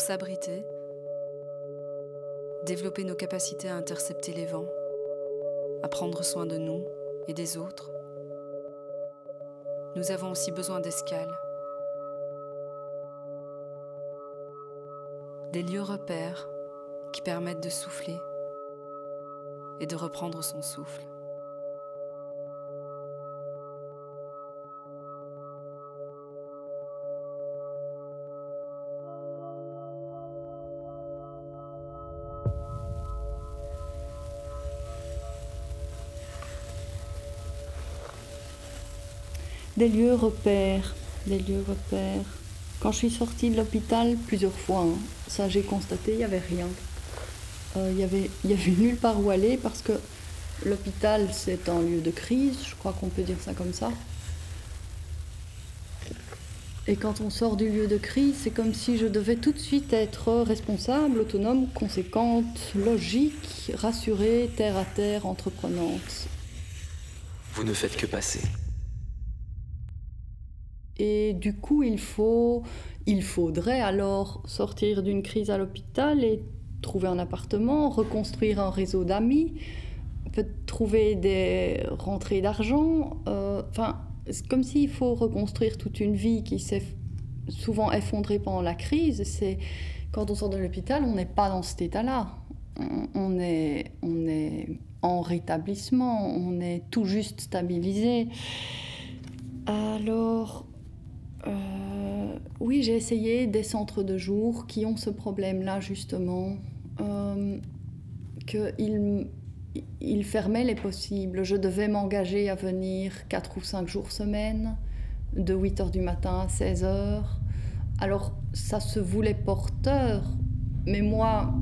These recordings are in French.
pour s'abriter, développer nos capacités à intercepter les vents, à prendre soin de nous et des autres, nous avons aussi besoin d'escales. Des lieux repères qui permettent de souffler et de reprendre son souffle. Des lieux repères, des lieux repères. Quand je suis sortie de l'hôpital plusieurs fois, hein, ça j'ai constaté, il n'y avait rien. Euh, il y avait, nulle part où aller parce que l'hôpital c'est un lieu de crise, je crois qu'on peut dire ça comme ça. Et quand on sort du lieu de crise, c'est comme si je devais tout de suite être responsable, autonome, conséquente, logique, rassurée, terre à terre, entreprenante. Vous ne faites que passer. Et du coup, il, faut, il faudrait alors sortir d'une crise à l'hôpital et trouver un appartement, reconstruire un réseau d'amis, trouver des rentrées d'argent. Euh, enfin, c'est comme s'il faut reconstruire toute une vie qui s'est souvent effondrée pendant la crise. C'est quand on sort de l'hôpital, on n'est pas dans cet état-là. On, est, on est en rétablissement, on est tout juste stabilisé. Alors, oui, j'ai essayé des centres de jour qui ont ce problème-là, justement, euh, qu'ils il fermaient les possibles. Je devais m'engager à venir 4 ou 5 jours semaine, de 8 h du matin à 16 h. Alors, ça se voulait porteur, mais moi,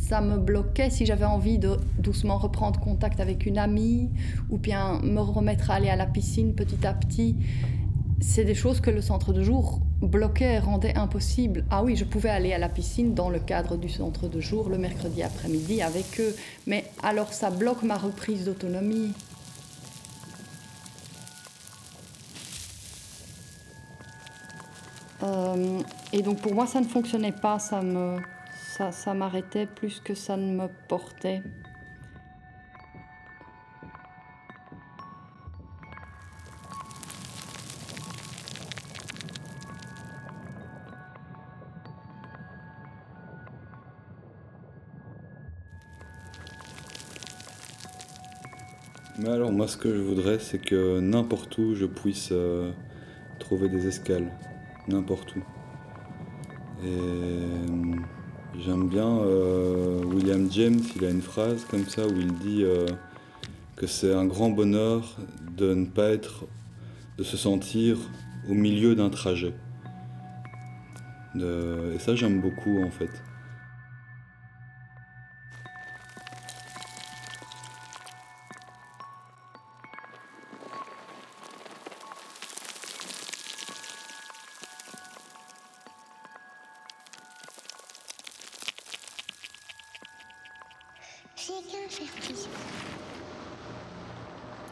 ça me bloquait si j'avais envie de doucement reprendre contact avec une amie ou bien me remettre à aller à la piscine petit à petit c'est des choses que le centre de jour bloquait, rendait impossible. Ah oui, je pouvais aller à la piscine dans le cadre du centre de jour le mercredi après-midi avec eux, mais alors ça bloque ma reprise d'autonomie. Euh, et donc pour moi ça ne fonctionnait pas, ça m'arrêtait plus que ça ne me portait. Mais alors moi ce que je voudrais c'est que n'importe où je puisse euh, trouver des escales. N'importe où. Et euh, j'aime bien euh, William James, il a une phrase comme ça où il dit que c'est un grand bonheur de ne pas être, de se sentir au milieu d'un trajet. et ça j'aime beaucoup en fait.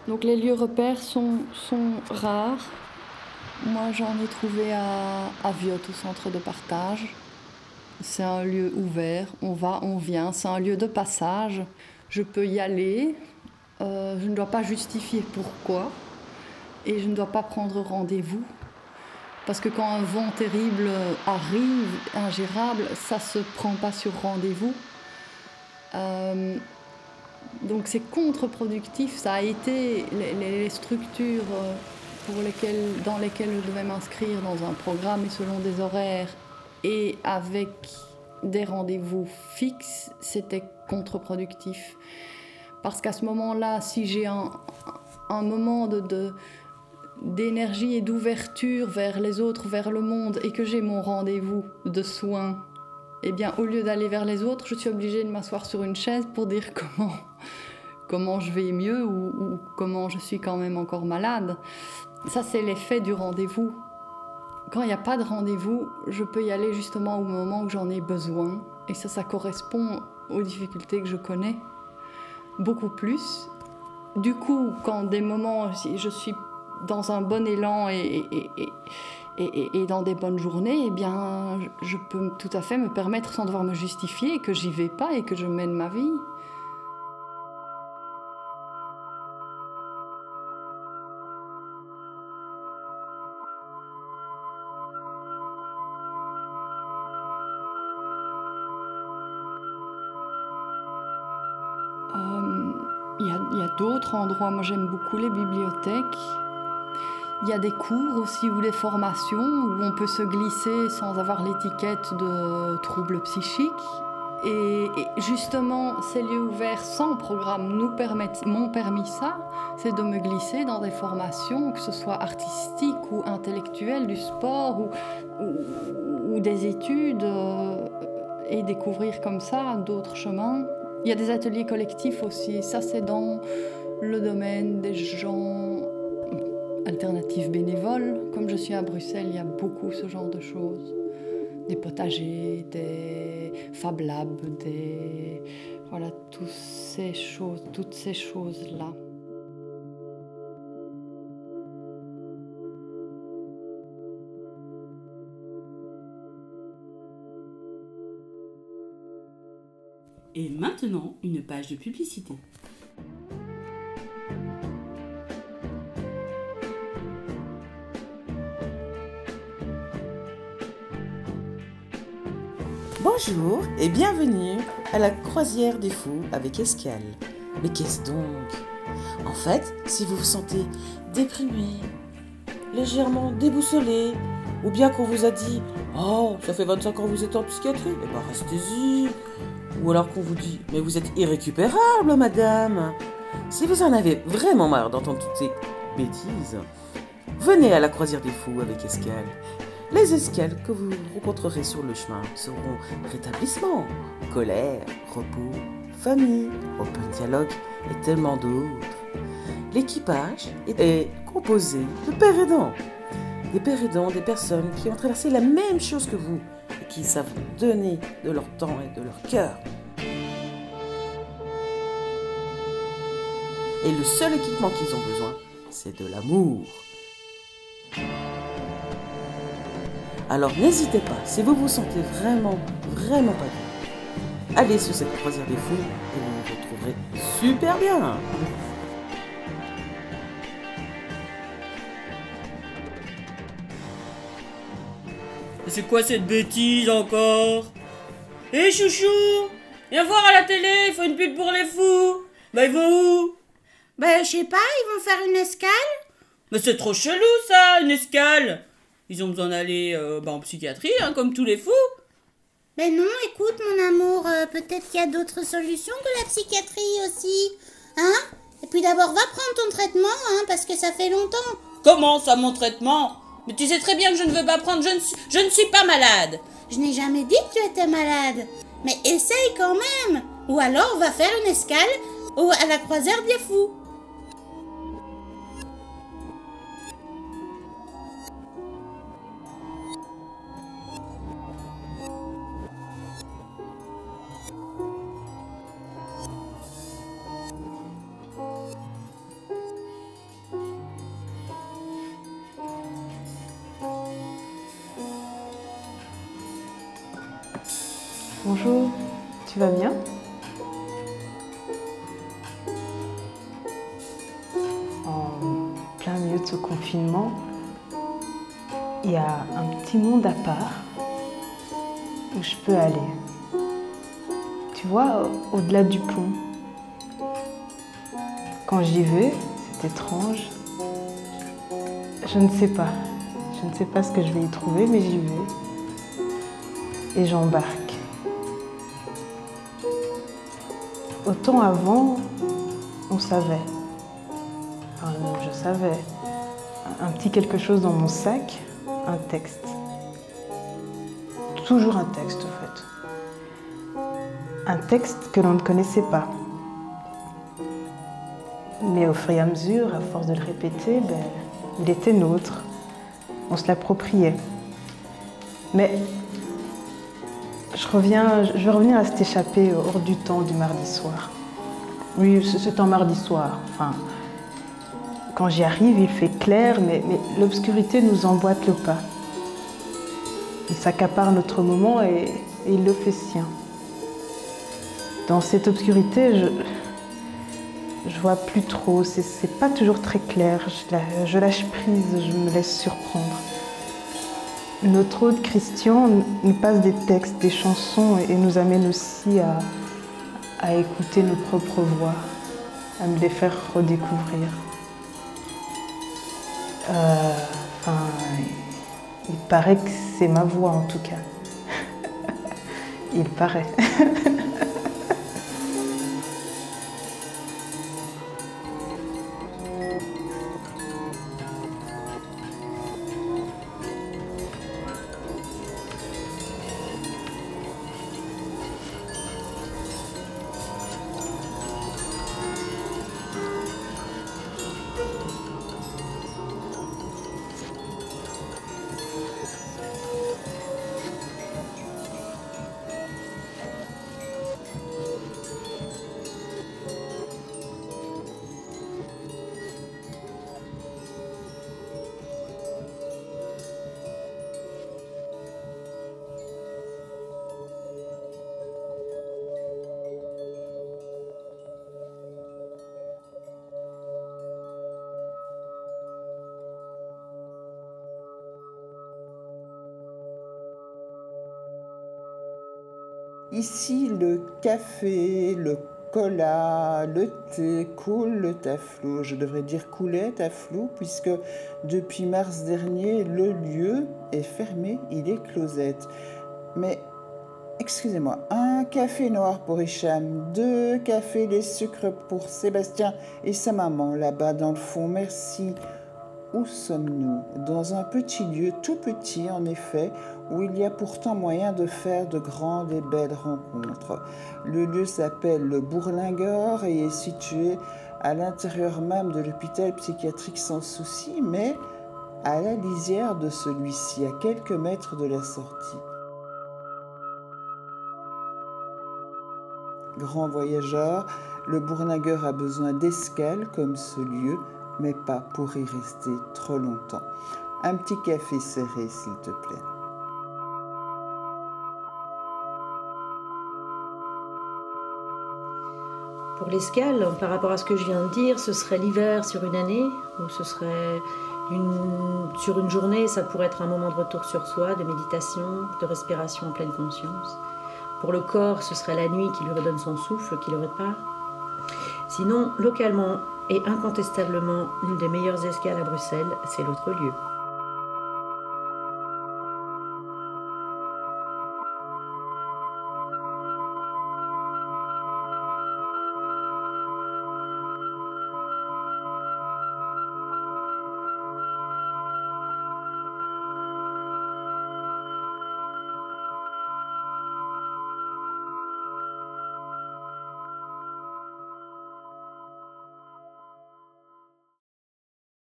Donc les lieux repères sont, rares. Moi j'en ai trouvé à, à Viot, au centre de partage. C'est un lieu ouvert, on va, on vient, c'est un lieu de passage. Je peux y aller, euh, je ne dois pas justifier pourquoi et je ne dois pas prendre rendez-vous. Parce que quand un vent terrible arrive, ingérable, ça ne se prend pas sur rendez-vous. Euh, donc c'est contre-productif. Ça a été les, structures euh, pour lesquelles, dans lesquelles je devais m'inscrire dans un programme et selon des horaires et avec des rendez-vous fixes, c'était contre-productif. Parce qu'à ce moment-là, si j'ai un, moment d'énergie et d'ouverture vers les autres, vers le monde, et que j'ai mon rendez-vous de soins eh bien, au lieu d'aller vers les autres, je suis obligée de m'asseoir sur une chaise pour dire comment, comment je vais mieux ou, comment je suis quand même encore malade. Ça, c'est l'effet du rendez-vous. Quand il n'y a pas de rendez-vous, je peux y aller justement au moment où j'en ai besoin. Et ça, ça correspond aux difficultés que je connais beaucoup plus. Du coup, quand des moments, je suis dans un bon élan et, Et, dans des bonnes journées, eh bien, je peux tout à fait me permettre sans devoir me justifier que j'y vais pas et que je mène ma vie. Il y a, d'autres endroits. Moi, j'aime beaucoup les bibliothèques. Il y a des cours aussi ou des formations où on peut se glisser sans avoir l'étiquette de troubles psychiques. Et, justement, ces lieux ouverts sans programme nous permettent, m'ont permis ça, c'est de me glisser dans des formations, que ce soit artistiques ou intellectuelles, du sport ou, ou des études, euh, et découvrir comme ça d'autres chemins. Il y a des ateliers collectifs aussi. Ça, c'est dans le domaine des gens alternatifs bénévoles. Comme je suis à Bruxelles, il y a beaucoup ce genre de choses. Des potagers, des Fab Labs, des... Voilà, toutes ces choses, toutes ces choses-là. Et maintenant, une page de publicité. Bonjour et bienvenue à la croisière des fous avec Escale. Mais qu'est-ce donc? En fait, si vous vous sentez déprimé, légèrement déboussolé, ou bien qu'on vous a dit Oh, ça fait 25 ans que vous êtes en psychiatrie, eh bien restez-y. Ou alors qu'on vous dit Mais vous êtes irrécupérable, madame. Si vous en avez vraiment marre d'entendre toutes ces bêtises, venez à la croisière des fous avec Escale. Les escales que vous rencontrerez sur le chemin seront rétablissement, colère, repos, famille, open dialogue et tellement d'autres. L'équipage est composé de pères aidants. Des pères aidants, des personnes qui ont traversé la même chose que vous et qui savent donner de leur temps et de leur cœur. Et le seul équipement qu'ils ont besoin, c'est de l'amour. Alors n'hésitez pas, si vous vous sentez vraiment, vraiment pas bien, allez sur cette croisière des fous et vous vous retrouverez super bien. C'est quoi cette bêtise encore? Hé chouchou! Viens voir à la télé, il faut une pub pour les fous. Bah ils vont où? Bah je sais pas, ils vont faire une escale. Mais c'est trop chelou ça, une escale ils ont besoin d'aller euh, bah, en psychiatrie, hein, comme tous les fous. Mais non, écoute, mon amour, euh, peut-être qu'il y a d'autres solutions que la psychiatrie aussi. Hein? Et puis d'abord, va prendre ton traitement, hein, parce que ça fait longtemps. Comment ça, mon traitement? Mais tu sais très bien que je ne veux pas prendre, je ne, suis, je ne suis pas malade. Je n'ai jamais dit que tu étais malade. Mais essaye quand même. Ou alors, va faire une escale à la croisière des fous. Bonjour, tu vas bien? En plein milieu de ce confinement, il y a un petit monde à part où je peux aller. Tu vois, au-delà du pont. Quand j'y vais, c'est étrange. Je ne sais pas. Je ne sais pas ce que je vais y trouver, mais j'y vais. Et j'embarque. Autant avant, on savait. Je savais. Un petit quelque chose dans mon sac, un texte. Toujours un texte, en fait. Un texte que l'on ne connaissait pas. Mais au fur et à mesure, à force de le répéter, ben, il était nôtre. On se l'appropriait. Mais je, reviens, je vais revenir à cet échappé hors du temps du mardi soir. Oui, c'est un mardi soir. Quand j'y arrive, il fait clair, mais, l'obscurité nous emboîte le pas. il s'accapare notre moment et, il le fait sien. Dans cette obscurité, je, vois plus trop, c'est pas toujours très clair. Je, lâche prise, je me laisse surprendre. Notre hôte Christian nous passe des textes, des chansons et nous amène aussi à, écouter nos propres voix, à me les faire redécouvrir. Euh, enfin, il paraît que c'est ma voix en tout cas. il paraît. Ici, le café, le cola, le thé coule ta flou. Je devrais dire coulait flou, puisque depuis mars dernier, le lieu est fermé, il est closette. Mais excusez-moi, un café noir pour Hicham, deux cafés les sucres pour Sébastien et sa maman là-bas dans le fond. Merci. Où sommes-nous? Dans un petit lieu, tout petit en effet, où il y a pourtant moyen de faire de grandes et belles rencontres. Le lieu s'appelle le Bourlingueur et est situé à l'intérieur même de l'hôpital psychiatrique sans souci, mais à la lisière de celui-ci, à quelques mètres de la sortie. Grand voyageur, le Bourlingueur a besoin d'escale comme ce lieu, mais pas pour y rester trop longtemps. Un petit café serré, s'il te plaît. Pour l'escale, par rapport à ce que je viens de dire, ce serait l'hiver sur une année, ou ce serait sur une journée, ça pourrait être un moment de retour sur soi, de méditation, de respiration en pleine conscience. Pour le corps, ce serait la nuit qui lui redonne son souffle, qui le répare. Sinon, localement et incontestablement, une des meilleures escales à Bruxelles, c'est l'autre lieu.